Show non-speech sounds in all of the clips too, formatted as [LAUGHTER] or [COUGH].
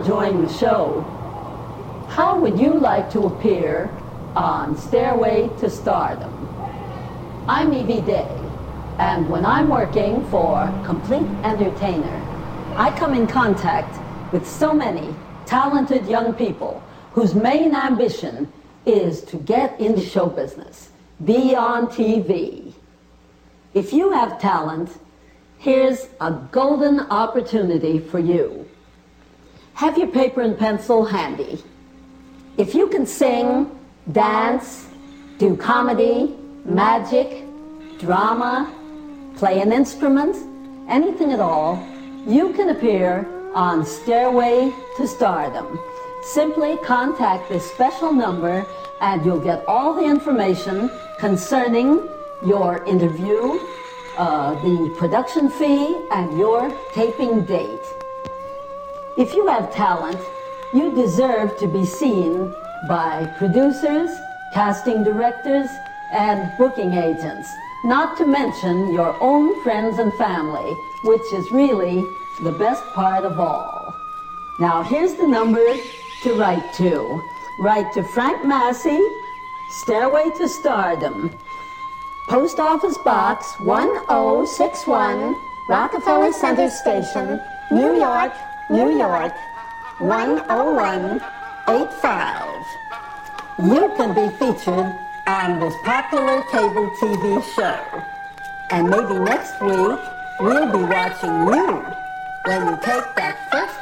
enjoying the show, how would you like to appear on Stairway to Stardom? I'm Evie Day, and when I'm working for Complete Entertainer, I come in contact with so many talented young people whose main ambition is to get into show business, be on TV. If you have talent, here's a golden opportunity for you. Have your paper and pencil handy. If you can sing, dance, do comedy, magic, drama, play an instrument, anything at all, you can appear on Stairway to Stardom. Simply contact this special number and you'll get all the information concerning your interview, uh, the production fee, and your taping date. If you have talent, you deserve to be seen by producers, casting directors, and booking agents, not to mention your own friends and family, which is really the best part of all. Now, here's the number to write to. Write to Frank Massey, Stairway to Stardom, Post Office Box 1061, Rockefeller Center Station, New York, New York 10185. You can be featured on this popular cable TV show. And maybe next week we'll be watching you when you take that first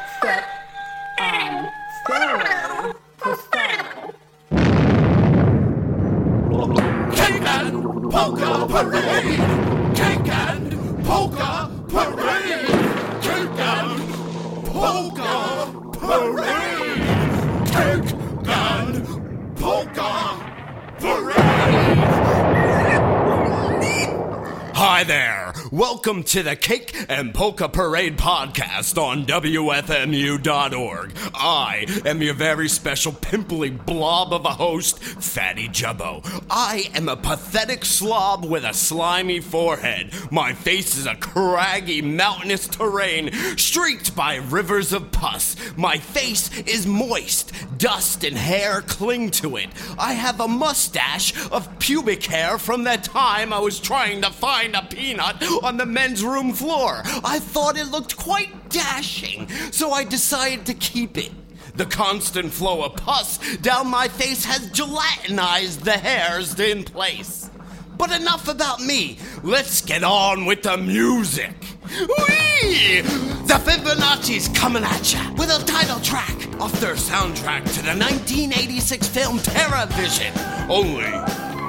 Hi there. Welcome to the Cake and Polka Parade podcast on WFMU.org. I am your very special pimply blob of a host, Fatty Jubbo. I am a pathetic slob with a slimy forehead. My face is a craggy mountainous terrain streaked by rivers of pus. My face is moist. Dust and hair cling to it. I have a mustache of pubic hair from that time I was trying to find a peanut on the men's room floor. I thought it looked quite dashing, so I decided to keep it. The constant flow of pus down my face has gelatinized the hairs in place. But enough about me. Let's get on with the music. Whee! The Fibonaccis coming at ya with a title track off their soundtrack to the 1986 film Terror Vision. Only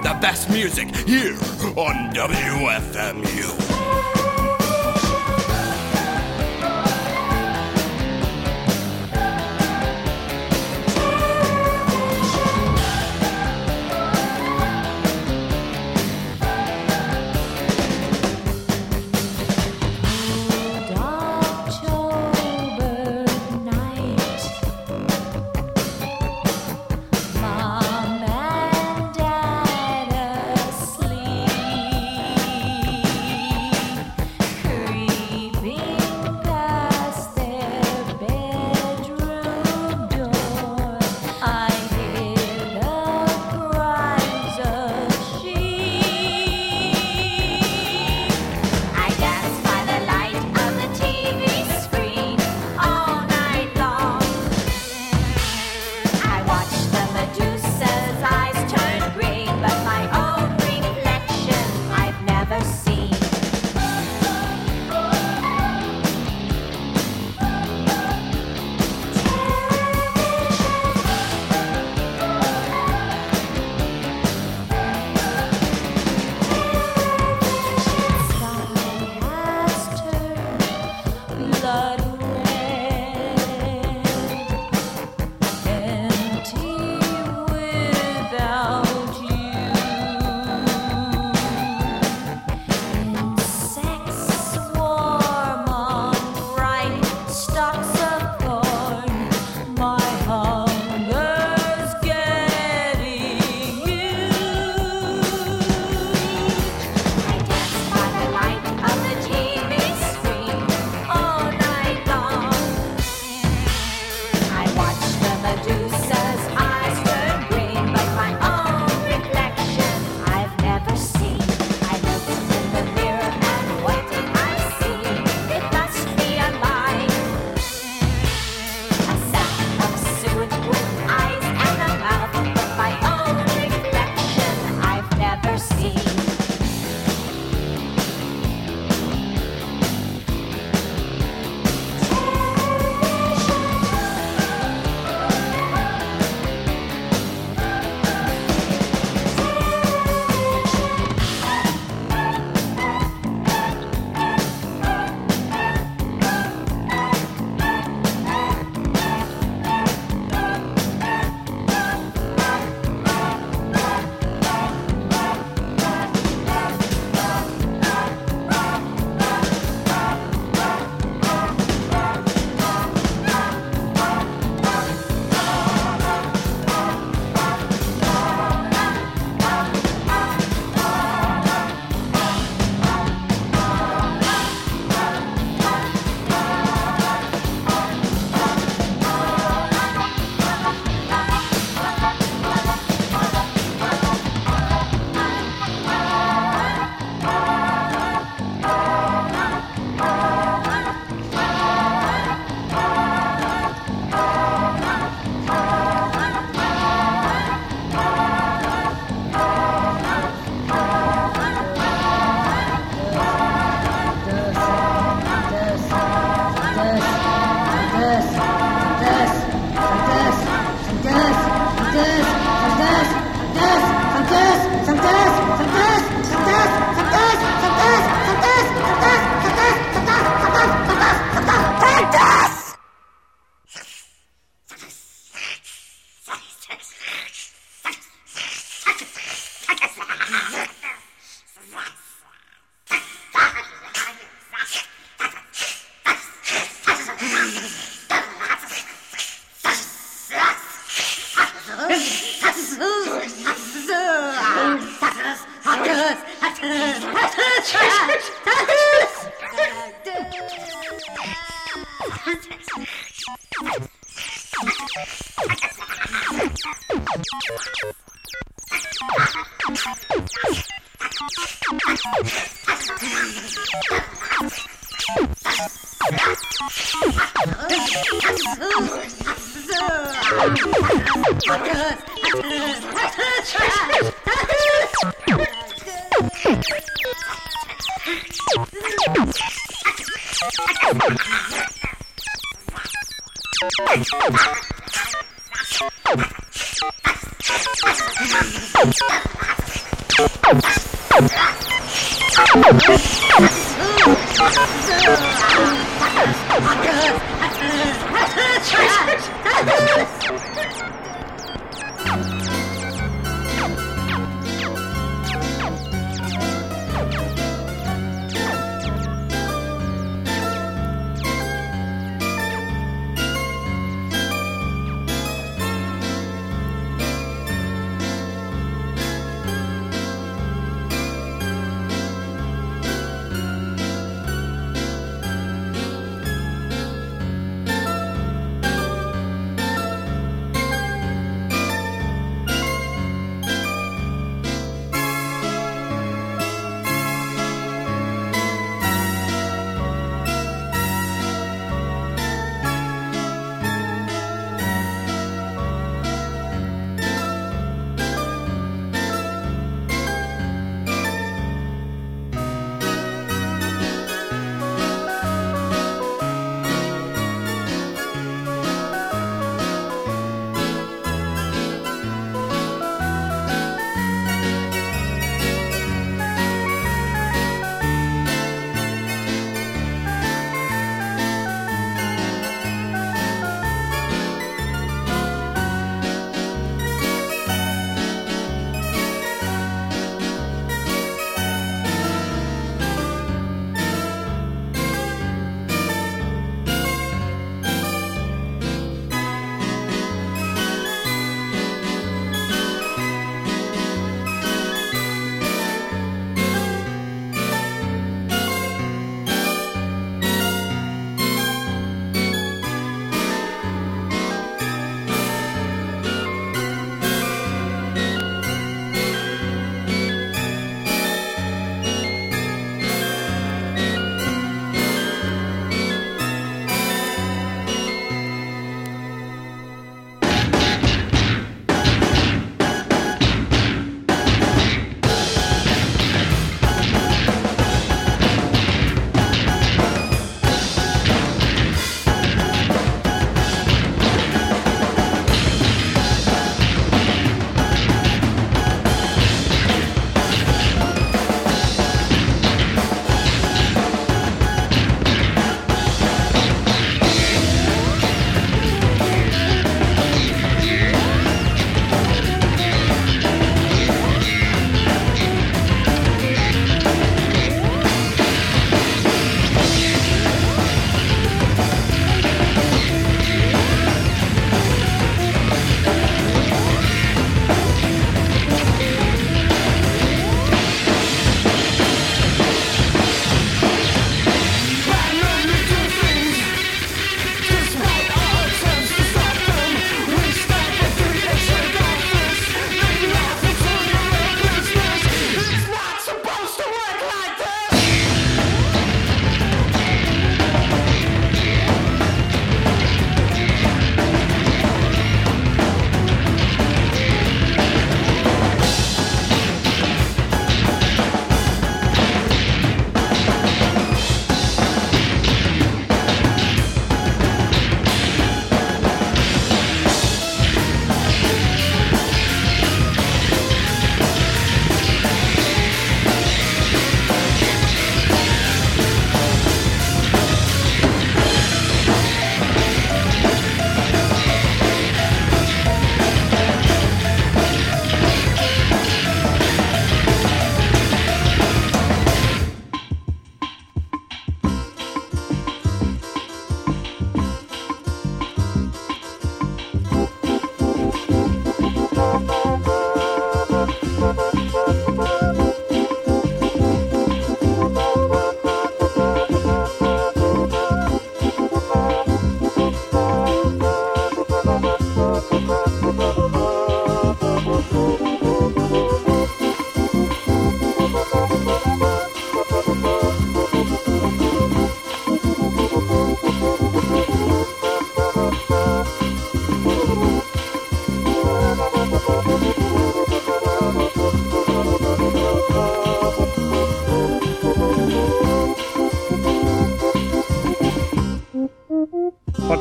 the best music here on WFMU. Ah! [LAUGHS]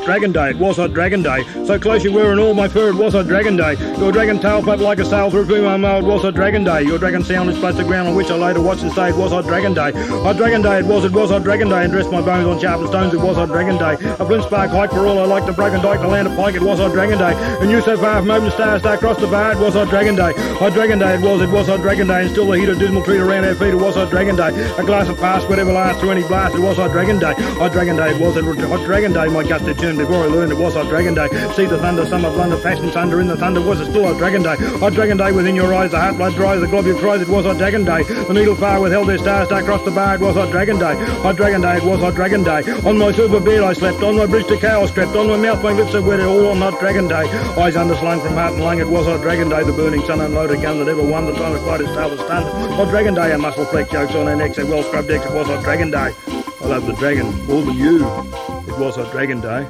Dragon Day, it was Hot Dragon Day. So close you were in all my fur, it was Hot Dragon Day. Your dragon tail flapped like a sail through whom I mow, it was Hot Dragon Day. Your dragon sound splashed the ground on which I later watched and say it was Hot Dragon Day. Hot Dragon Day, it was, it was Hot Dragon Day, and dressed my bones on sharpened stones, it was Hot Dragon Day. A flint spark hike for all I like, the broken dyke, the land of pike, it was Hot Dragon Day. And you so far from open star, star across the bar, it was Hot Dragon Day. Hot Dragon Day, it was, it was Hot Dragon Day, and still the heat of dismal treat around our feet, it was Hot Dragon Day. A glass of past, whatever lasts through any blast, it was Hot Dragon Day. Hot Dragon Day, it was, it was Hot Dragon Day, my gust turned before I learned it was Hot Dragon Day. See the thunder, summer blunder, passion thunder in the thunder, was it still Hot Dragon Day? Hot Dragon Day within your eyes, the heart blood dries, the globule cries, it was Hot Dragon Day. The needle fire withheld their stars, star across the bar, it was Hot Dragon Day. Hot Dragon Day, it was Hot Dragon Day. On my silver beard I slept, on my bridge to cow strapped, on my mouth my lips are wet, all on Hot Dragon Day. Eyes underslung from heart and lung, it was Hot Dragon Day. The burning sun unloaded gun that ever won, the time it fight his tail was stunned. Hot Dragon Day, a muscle fleck jokes on her necks, a well scrubbed decks, it was Hot Dragon Day. I love the dragon more than you. It was Hot Dragon Day.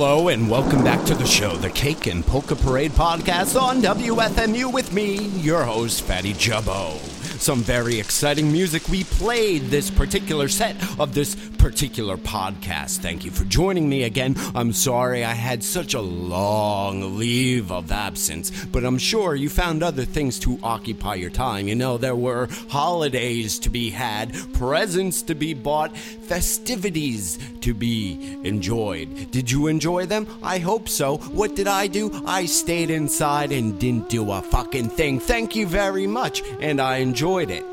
Hello and welcome back to the show, the Cake and Polka Parade podcast on WFMU with me, your host, Fatty Jubbo. some very exciting music. We played this particular set of this particular podcast. Thank you for joining me again. I'm sorry I had such a long leave of absence, but I'm sure you found other things to occupy your time. You know, there were holidays to be had, presents to be bought, festivities to be enjoyed. Did you enjoy them? I hope so. What did I do? I stayed inside and didn't do a fucking thing. Thank you very much, and I enjoyed it.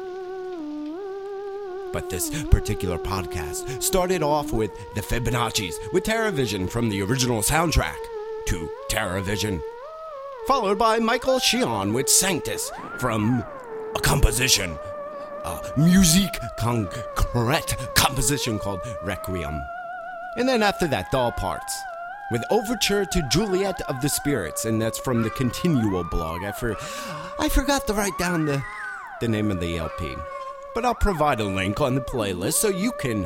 But this particular podcast started off with the Fibonaccis with Terror Vision from the original soundtrack to Terror Vision, followed by Michael Chion with Sanctus from a composition, a musique concrete composition called Requiem. And then after that, Doll Parts with Overture to Juliet of the Spirits, and that's from the Continuo blog. I, for, I forgot to write down the, the name of the LP, but I'll provide a link on the playlist so you can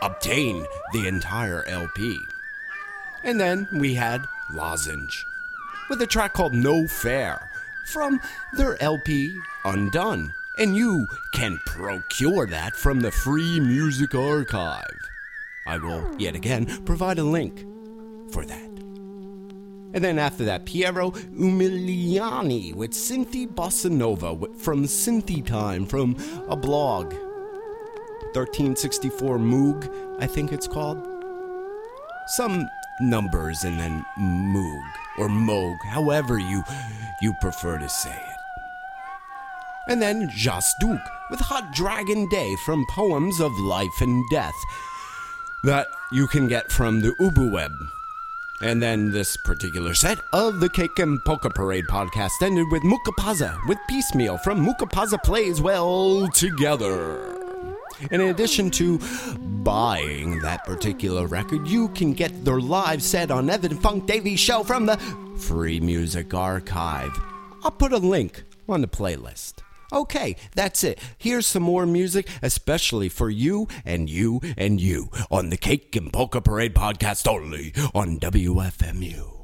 obtain the entire LP. And then we had Lozenge with a track called No Fair from their LP Undone. And you can procure that from the Free Music Archive. I will yet again provide a link for that. And then after that, Piero Umiliani with Synthi Bossa Nova from Synthi Time from a blog. 1364 Moog, I think it's called. Some numbers and then Moog or Moog, however you you prefer to say it. And then Jas Duke with Hot Dragon Day from Poems of Life and Death that you can get from the UbuWeb. And then this particular set of the Cake and Polka Parade podcast ended with Mucca Pazza with Peace Meal from Mucca Pazza Plays Well Together. And in addition to buying that particular record, you can get their live set on Evan Funk Davies show from the Free Music Archive. I'll put a link on the playlist. Okay, that's it. Here's some more music, especially for you and you and you on the Cake and Polka Parade podcast only on WFMU.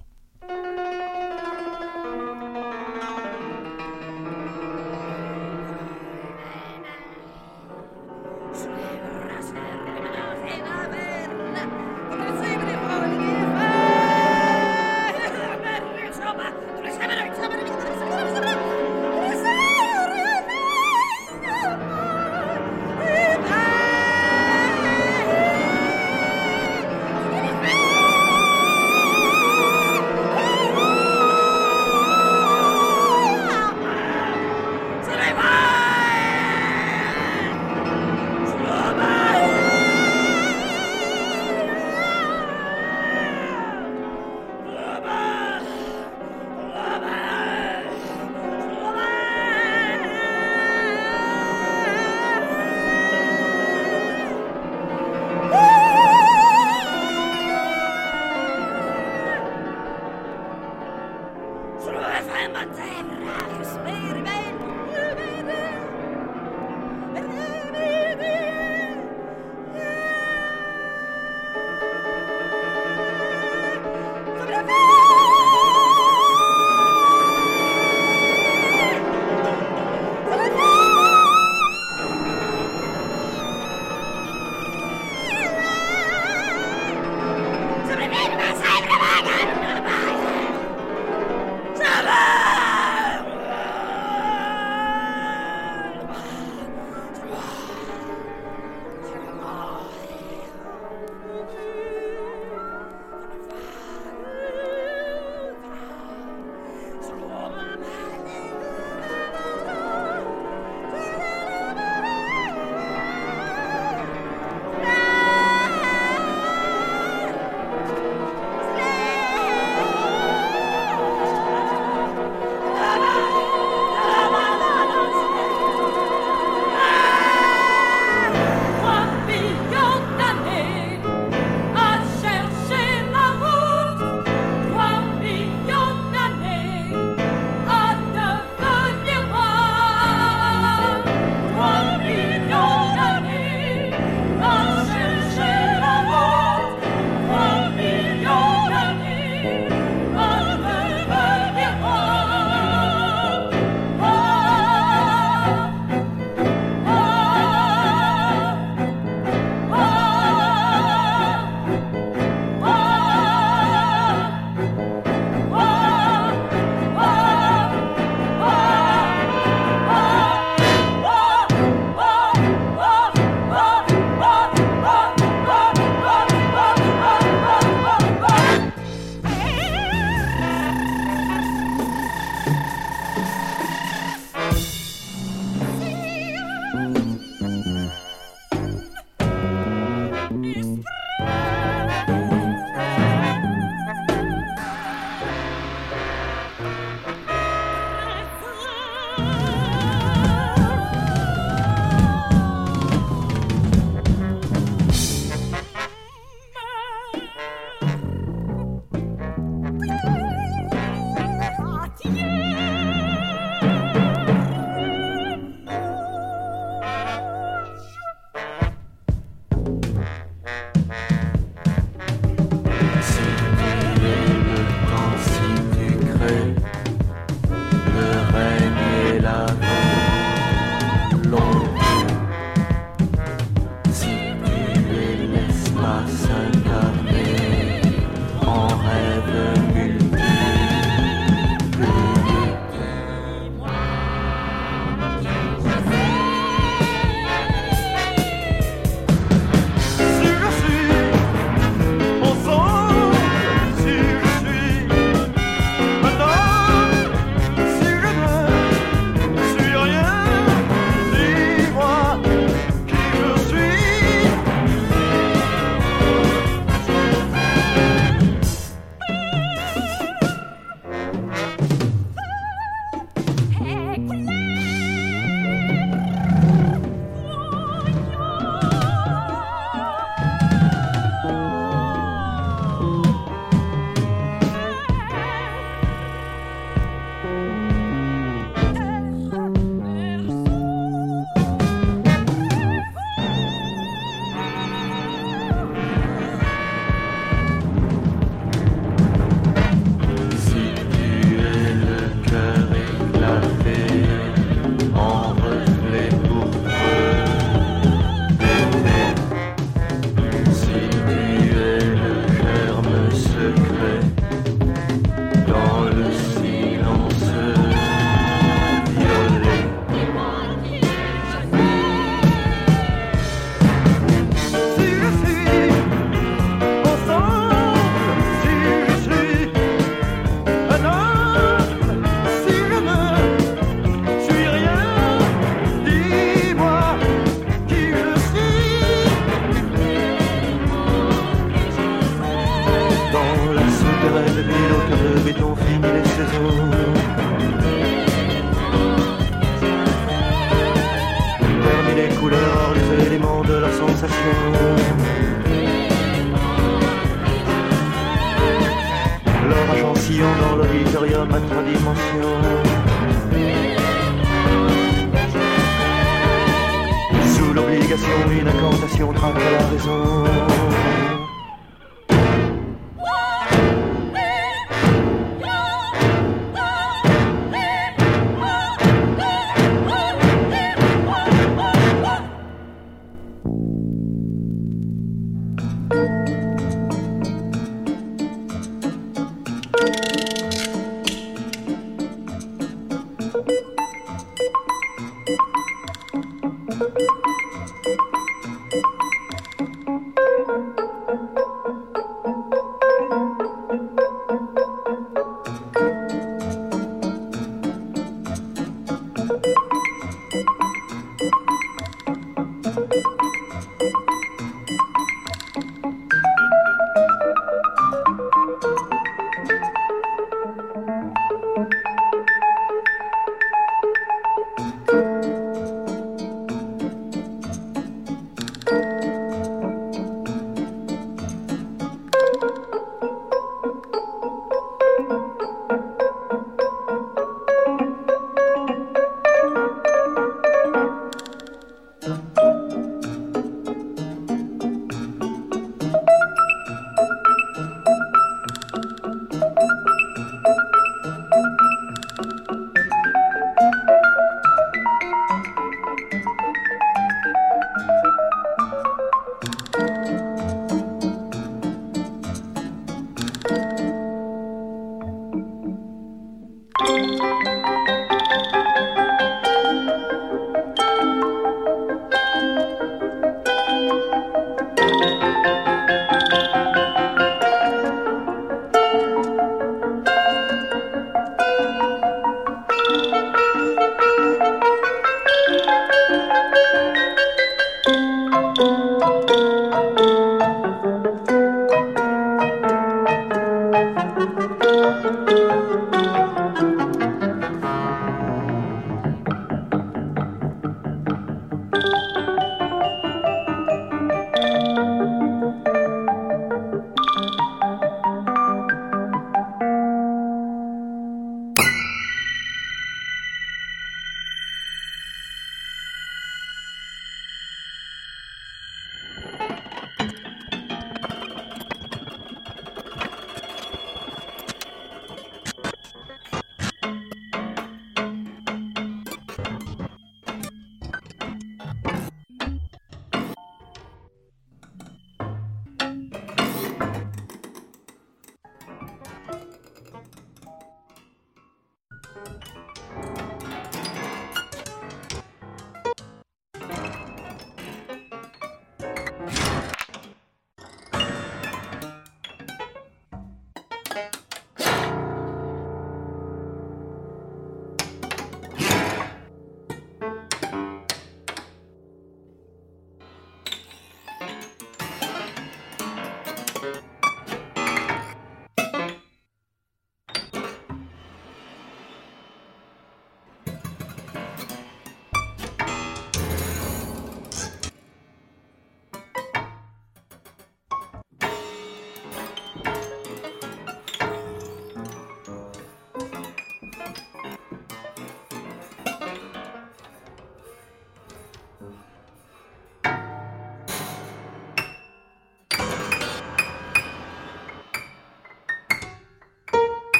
L'obligation, une incantation traque la raison.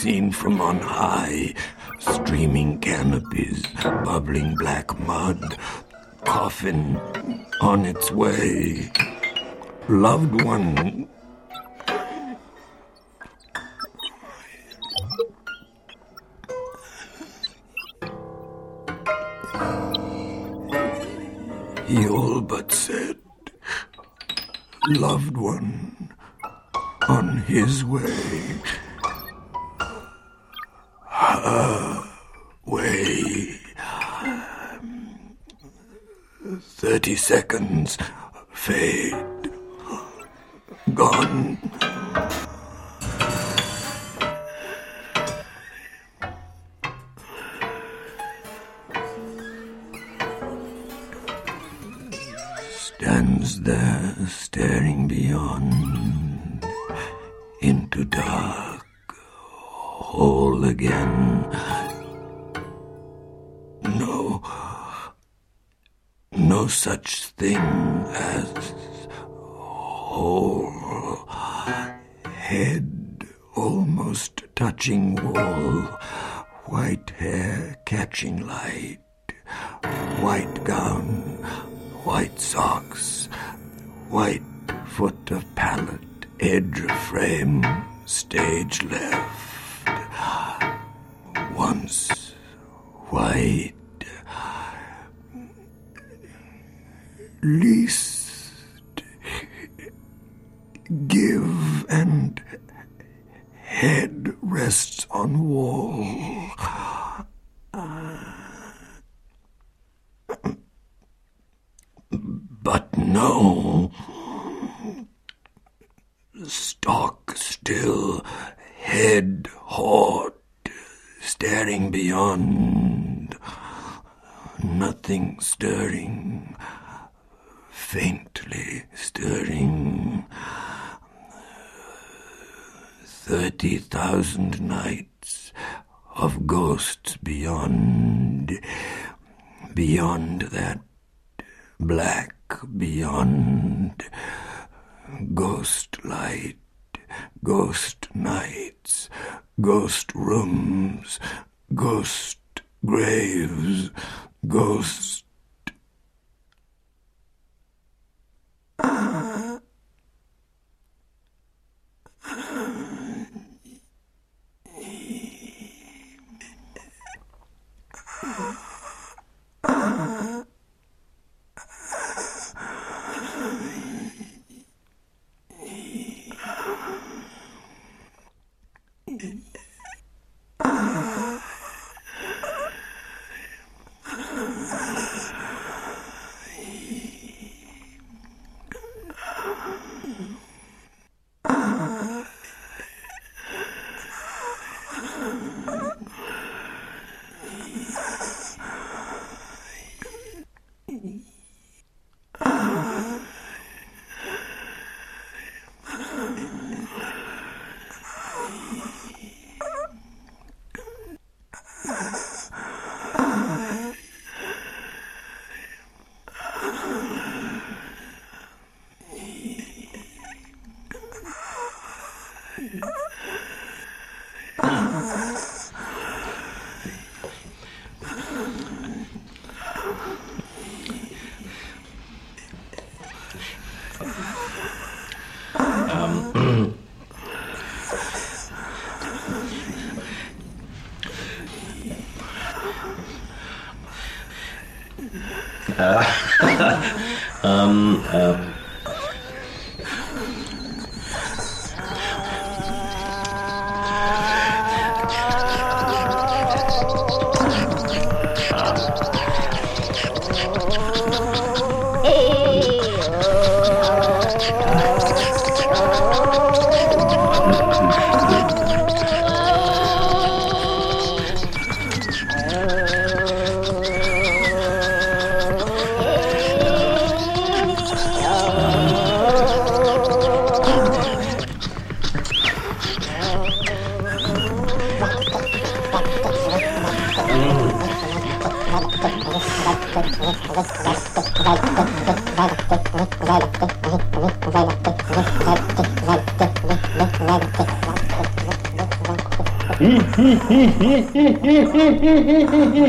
Seen from on high, streaming canopies, bubbling black mud, coffin on its way. Loved one He all but said, loved one on his way. Uh, Her way. Thirty seconds fade. Gone. stands there staring beyond into dark hole again no no such thing as whole head almost touching wall white hair catching light white gown white socks, white foot of pallet, edge of frame, stage left. Once wide, least give and head rests on wall. But no. Stock still, head hot, staring beyond. Nothing stirring, faintly stirring. Thirty thousand nights of ghosts beyond, beyond that black beyond ghost light, ghost nights, ghost rooms, ghost graves, ghost. Oh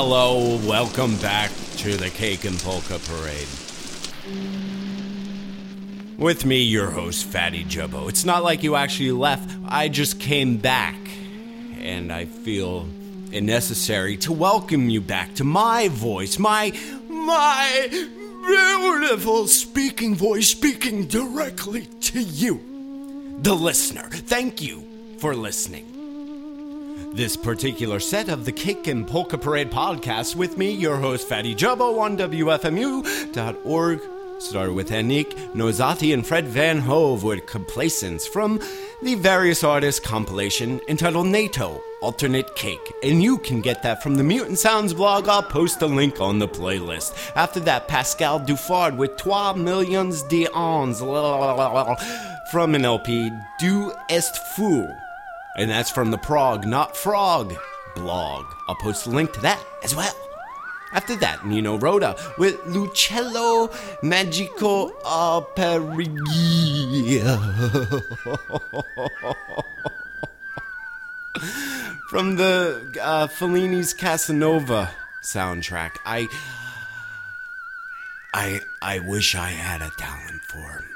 Hello, welcome back to the Cake and Polka Parade. With me, your host, Fatty Jubbo. It's not like you actually left, I just came back. And I feel it necessary to welcome you back to my voice, my, my beautiful speaking voice, speaking directly to you, the listener. Thank you for listening. This particular set of the Cake and Polka Parade podcast with me, your host, Fatty Jubbo, on WFMU.org. Started with Annick Nozati and Fred Van Hove with Complaisance from the various artists compilation entitled NATO Alternate Cake. And you can get that from the Mutant Sounds blog. I'll post a link on the playlist. After that, Pascal Duffard with Trois Millions d'Ans from an LP, Dieu Est Fou. And that's from the Prog, not Frog blog. I'll post a link to that as well. After that, Nino Rota with Lucello Magico Aperigi. [LAUGHS] From the uh, Fellini's Casanova soundtrack. I. I. I wish I had a talent for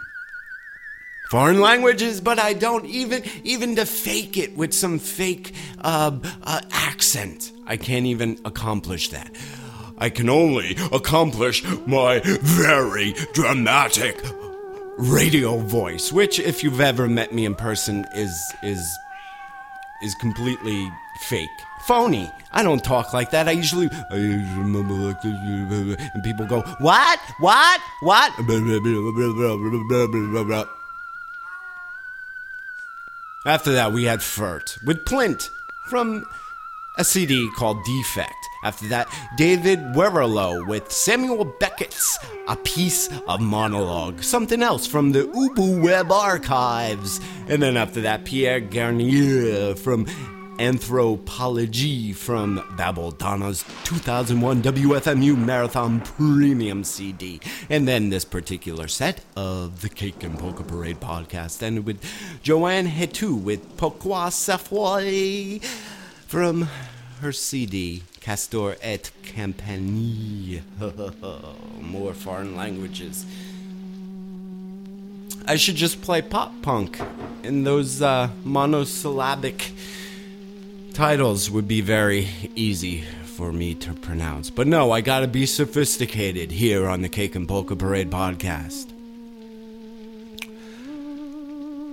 foreign languages, but I don't even even to fake it with some fake uh, uh, accent. I can't even accomplish that. I can only accomplish my very dramatic radio voice, which, if you've ever met me in person, is is is completely fake. Phony. I don't talk like that. I usually, I remember like this, and people go, "What? What? What?" After that, we had Furt with Plint from a CD called Defekt. After that, David Warrilow with Samuel Beckett's A Piece of Monologue. Something else from the Ubu Web Archives. And then after that, Pierre Garnier from Anthropology from Babble Donna's 2001 WFMU Marathon Premium CD. And then this particular set of the Cake and Polka Parade podcast ended with Joane Hétu with Pourquoi Safway from her CD Castor et Compagnie. [LAUGHS] More foreign languages. I should just play pop punk, in those uh, monosyllabic titles would be very easy for me to pronounce. But no, I gotta be sophisticated here on the Cake and Polka Parade podcast.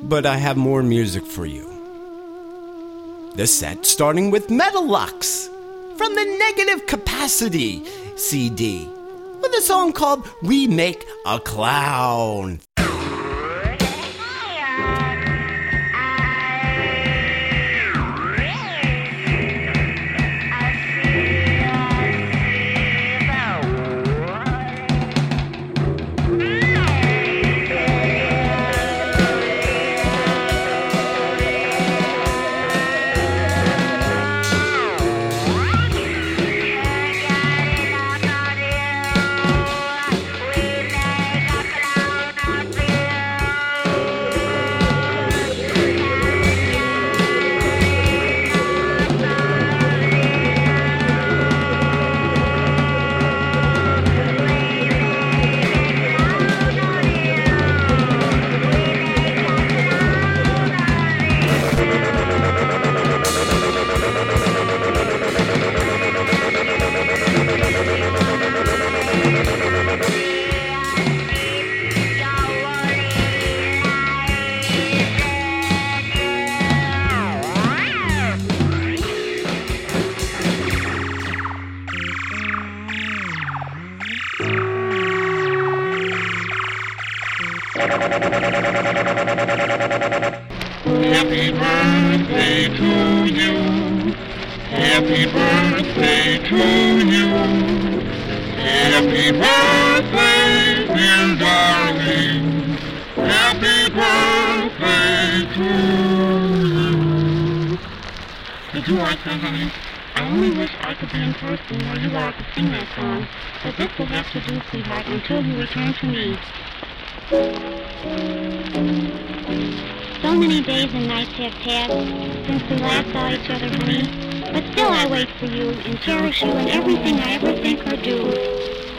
But I have more music for you. The set starting with Metalux from the Negative Capacity CD with a song called We Make a Clown. To you. Happy birthday to you. Happy birthday, dear darling. Happy birthday to you. Did you like that, honey? I only wish I could be in person where you are to sing that song, but this will have to do, sweetheart, until you return to me. So many days and nights have passed since we last saw each other, honey. But still I wait for you and cherish you in everything I ever think or do.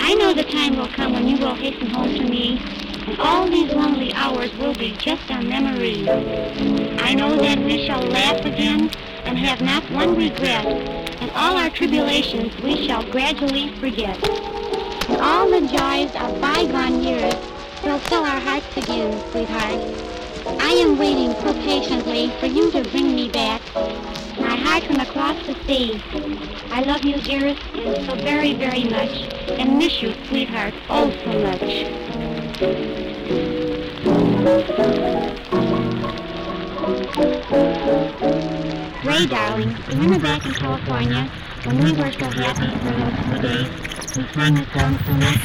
I know the time will come when you will hasten home to me, and all these lonely hours will be just a memory. I know that we shall laugh again and have not one regret, and all our tribulations we shall gradually forget. And all the joys of bygone years will fill our hearts again, sweetheart. I am waiting so patiently for you to bring me back. My heart from across the sea. I love you, dearest, so very, very much, and miss you, sweetheart, oh so much. Ray, darling, remember back in California when we were so happy for those few days? We sang the song so much.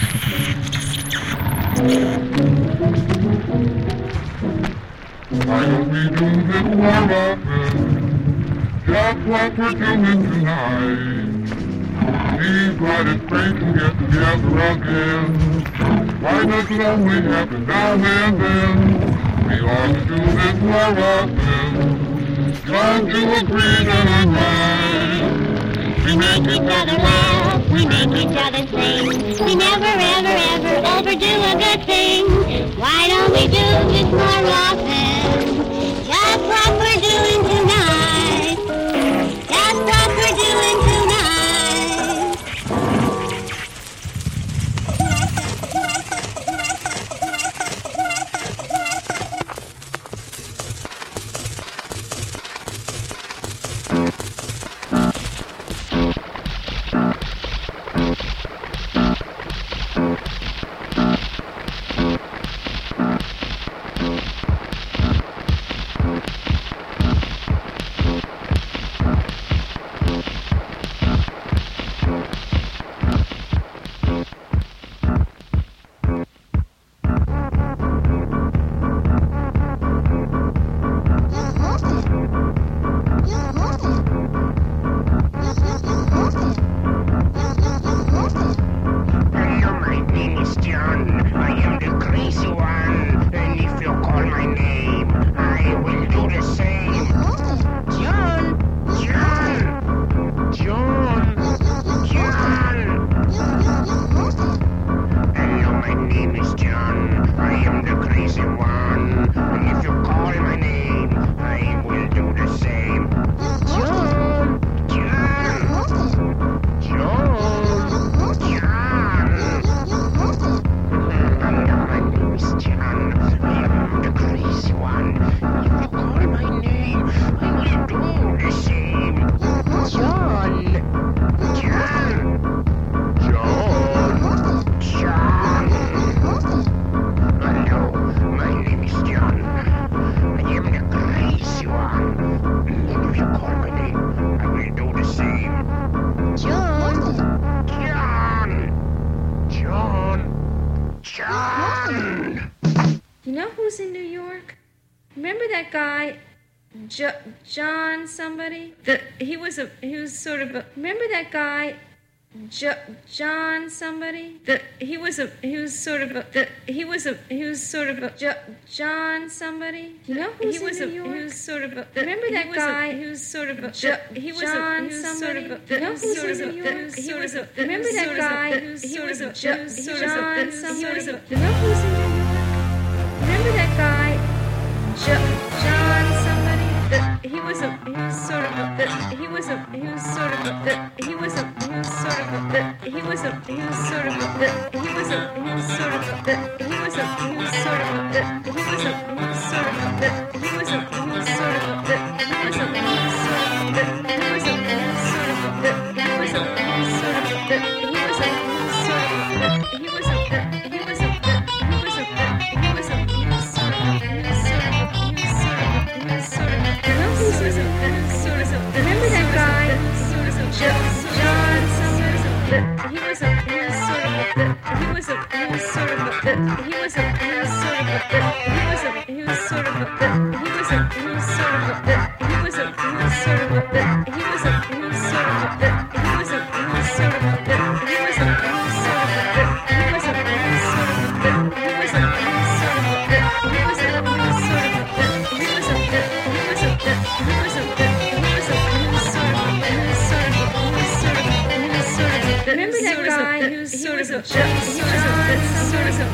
Why don't we do this more often? Just what we're doing tonight. Leave right in space and get together again. Why does it only happen now and then? We ought to do this more often. Don't you agree I'm right? We make each other laugh, we make each other sing. We never, ever, ever overdo a good thing. Why don't we do this more often? Was a he was sort of a. Remember that guy, jo- John somebody? The he was a he was sort of a. The he was a he was sort of a. Jo- John somebody? You know who's he was in New York? He was sort of a. Remember that guy? he was sort of a. Jo- he was John a, he was sort of a. You know who's in New York? He was a. Remember that guy? He was a. Jo- John somebody. You know who's in New York? Remember that guy, jo- a he was sort of a he was a he was sort of a he was a he was sort of a he was a he was sort of a he was a he was sort of a he was a he was sort of a he was a he was sort of a he was a he was sort of a he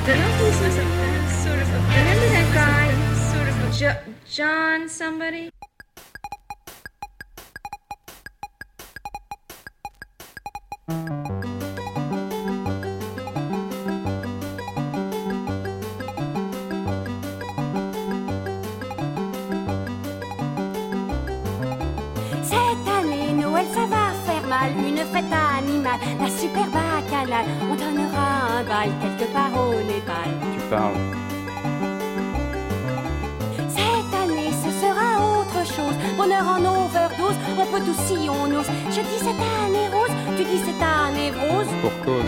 a remember that guy sort of a Jo- John somebody Bonheur en overdose, on peut tout si on ose. Je dis cette année rose, tu dis cette année rose. Pour cause.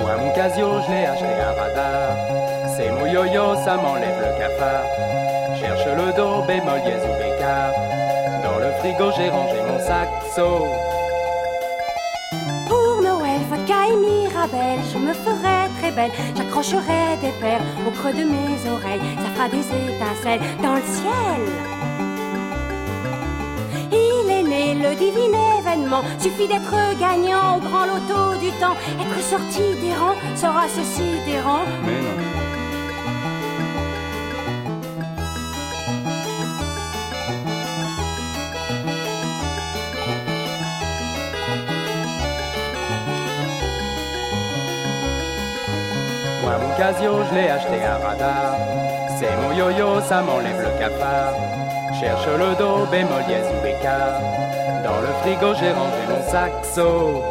Moi mon Casio, je l'ai acheté à radar. C'est mon yo-yo, ça m'enlève le cafard. Cherche le do, bémol, dièse ou bécard. Frigo, j'ai rangé mon saxo. Pour Noël, vodka et Mirabelle, je me ferai très belle. J'accrocherai des perles au creux de mes oreilles. Ça fera des étincelles dans le ciel. Il est né le divin événement. Suffit d'être gagnant au grand loto du temps. Être sorti des rangs sera ceci des rangs. Mais non. Mon Casio, je l'ai acheté à radar. C'est mon yo-yo, ça m'enlève le cafard. Cherche le do, bémol, dièse ou bécard. Dans le frigo, j'ai rangé mon saxo.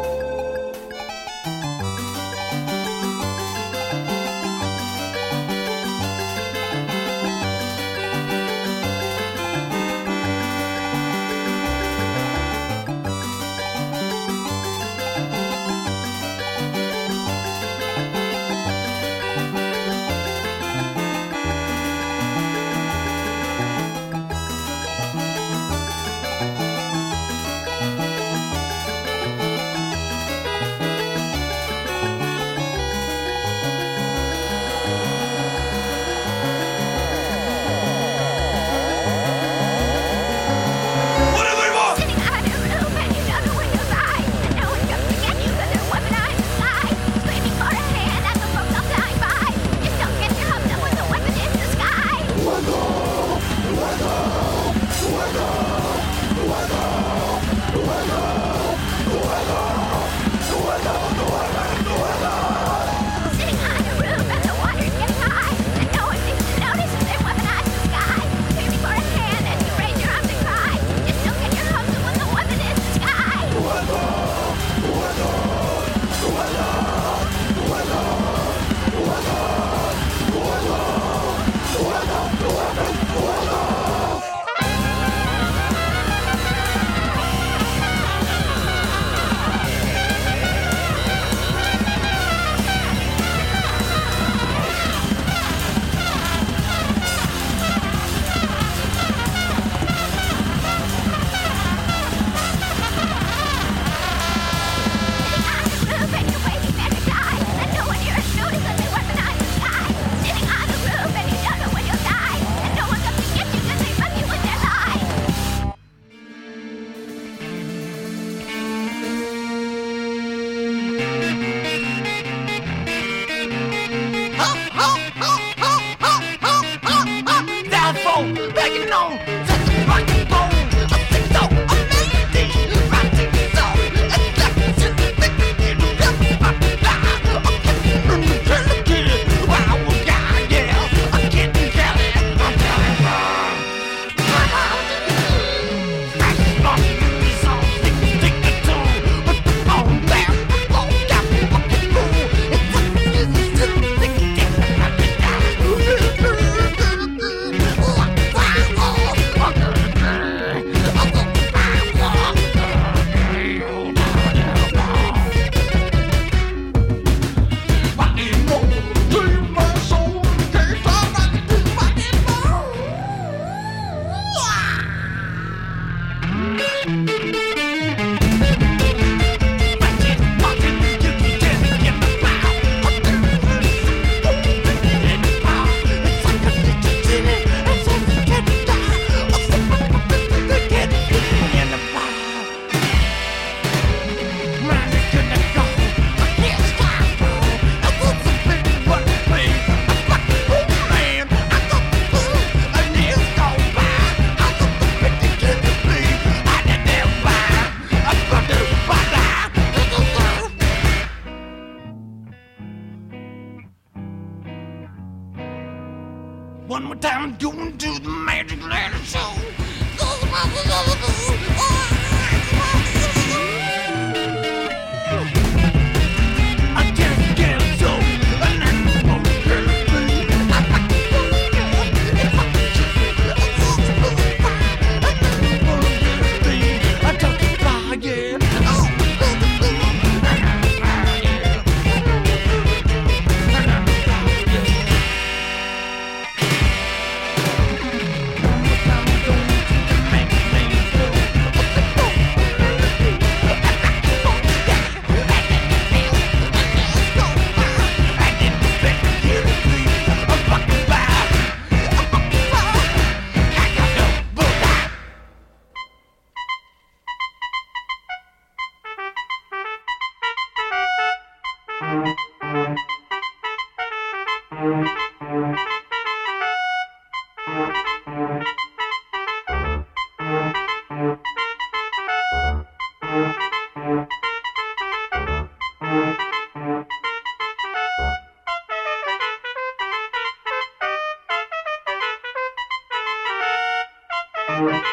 Thank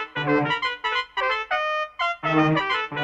you.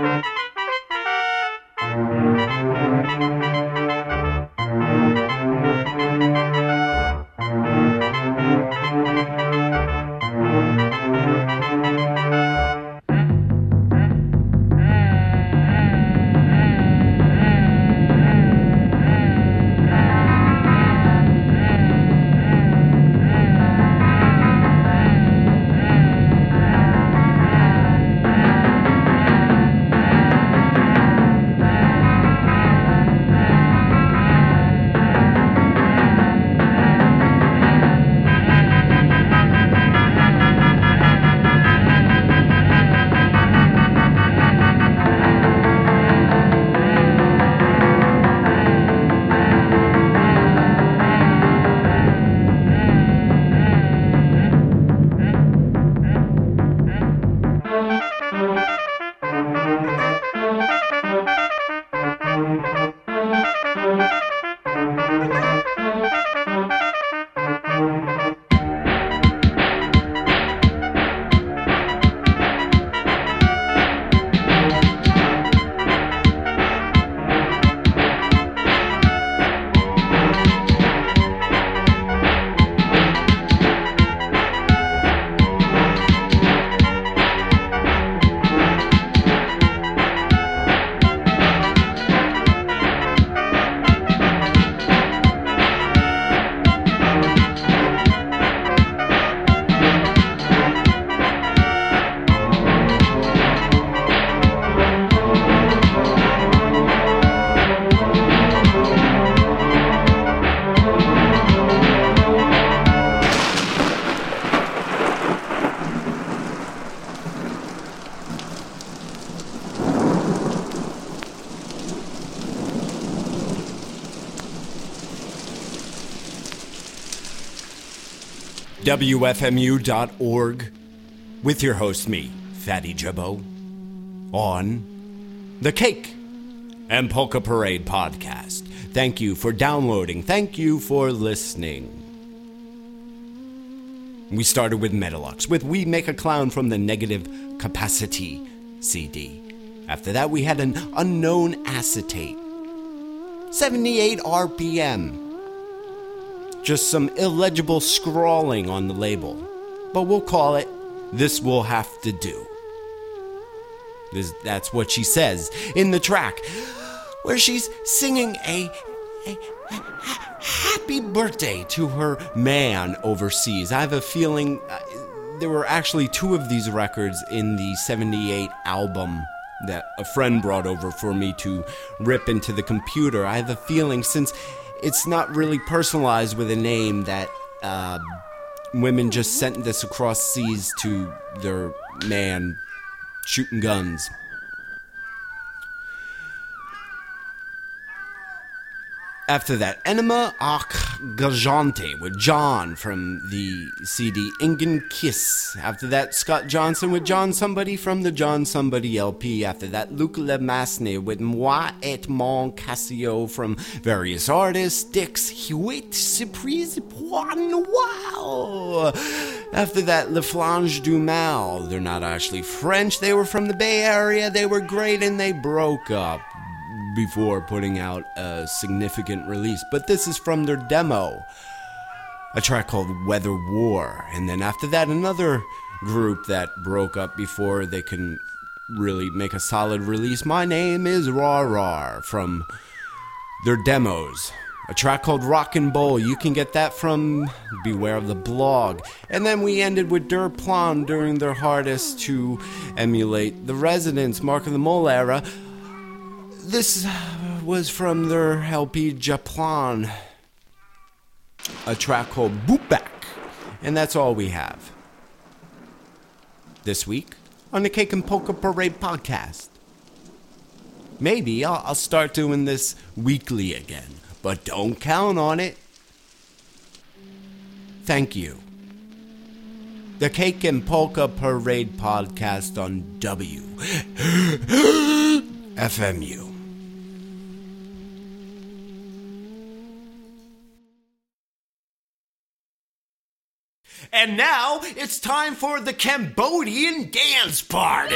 WFMU.org with your host, me, Fatty Jabbo, on the Cake and Polka Parade podcast. Thank you for downloading. Thank you for listening. We started with Metalux with We Make a Clowne from the Negative Capacity CD. After that, we had an unknown acetate. 78 RPM. Just some illegible scrawling on the label. But we'll call it This Will Have to Do. This, that's what she says in the track, where she's singing a, a happy birthday to her man overseas. I have a feeling uh, there were actually two of these records in the 78 album that a friend brought over for me to rip into the computer. I have a feeling since it's not really personalized with a name that uh, women just sent this across seas to their man shooting guns. After that, Enema Och Gejonte with John from the CD Ingen Kiss. After that, Scott Johnson with John Somebody from the John Somebody LP. After that, Luc Le Masne with Moi et mon Casio from various artists. Dix-Huit, Surprise Point Noir. After that, Le Flange du Mal. They're not actually French, they were from the Bay Area. They were great and they broke up before putting out a significant release. But this is from their demo, a track called Weather War. And then after that, another group that broke up before they can really make a solid release. My name is Rar Rar from their demos. A track called Rockin' Bowl. You can get that from Beware of the Blog. And then we ended with Der Plan during their hardest to emulate the Residents, Mark of the Mole era this was from their LP Japlan, a track called Bubak. And that's all we have this week on the Cake and Polka Parade podcast. Maybe I'll, I'll start doing this weekly again, but don't count on it. Thank you. The Cake and Polka Parade podcast on W. FMU. And now it's time for the Cambodian dance party.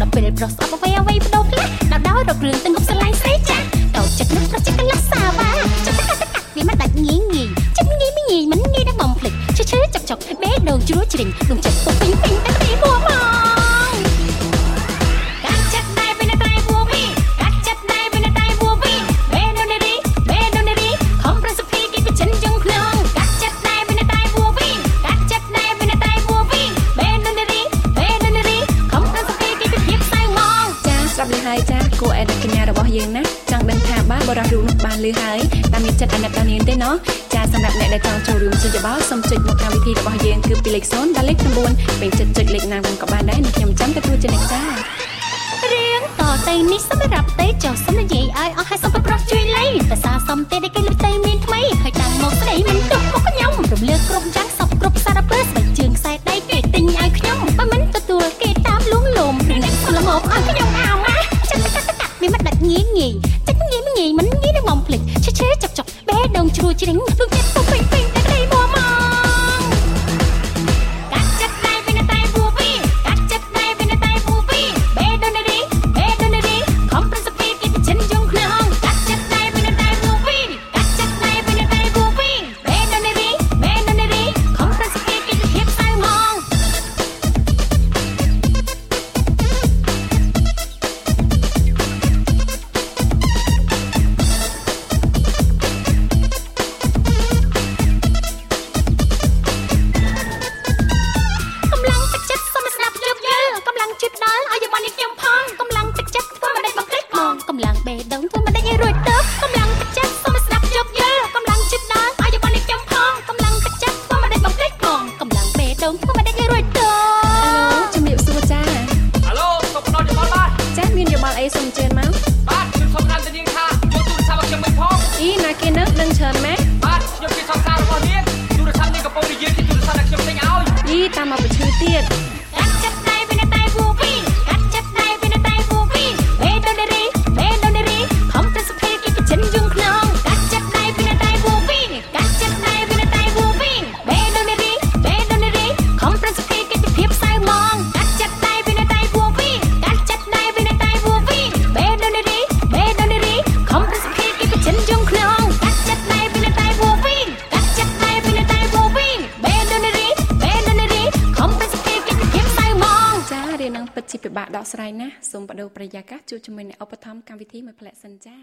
ដល់ពេលប្រសពអ្វីអ្វីបដូរខ្លះដល់ដល់រកគ្រឿងទាំងគប់ស្លាយស្រី nó nó chắc nó xa quá. Cho tất cả tất cả vì mắt đặt nghĩ nghĩ. Chắc nghĩ mới nhìn mình nghĩ đang bồng phịch. Chơi chơi chọc chọc, bé đầu chúa chỉ định đừng chọc. Tôi phình phình bé nó bị mua ឮហើយតាមមានចិត្តអាណិតដល់នាងទេណោះចាសម្រាប់អ្នកដែលចង់ចូលរួមជួយយោបល់សូមចុចមកកម្មវិធីរបស់យើងគឺពីលេខ0ដល់លេខ9ពេញចិត្តចុចលេខណាមួយក៏បានដែរនេះខ្ញុំចាំតែព្រោះជាអ្នកចារៀងតទៅនេះសម្រាប់ទេចុះសូមនិយាយឲ្យអស់ហើយសូមប្រោះជួយលេងភាសាសំទេដែលគេលើកទៅមានថ្មីហើយតាមមកស្ដីមានទុកមកខ្ញុំរំលឹកគ្រប់ចាំ chi đánh ជួបជាមួយអ្នកឧបត្ថម្ភកម្មវិធីមួយផ្លែសិនចា៎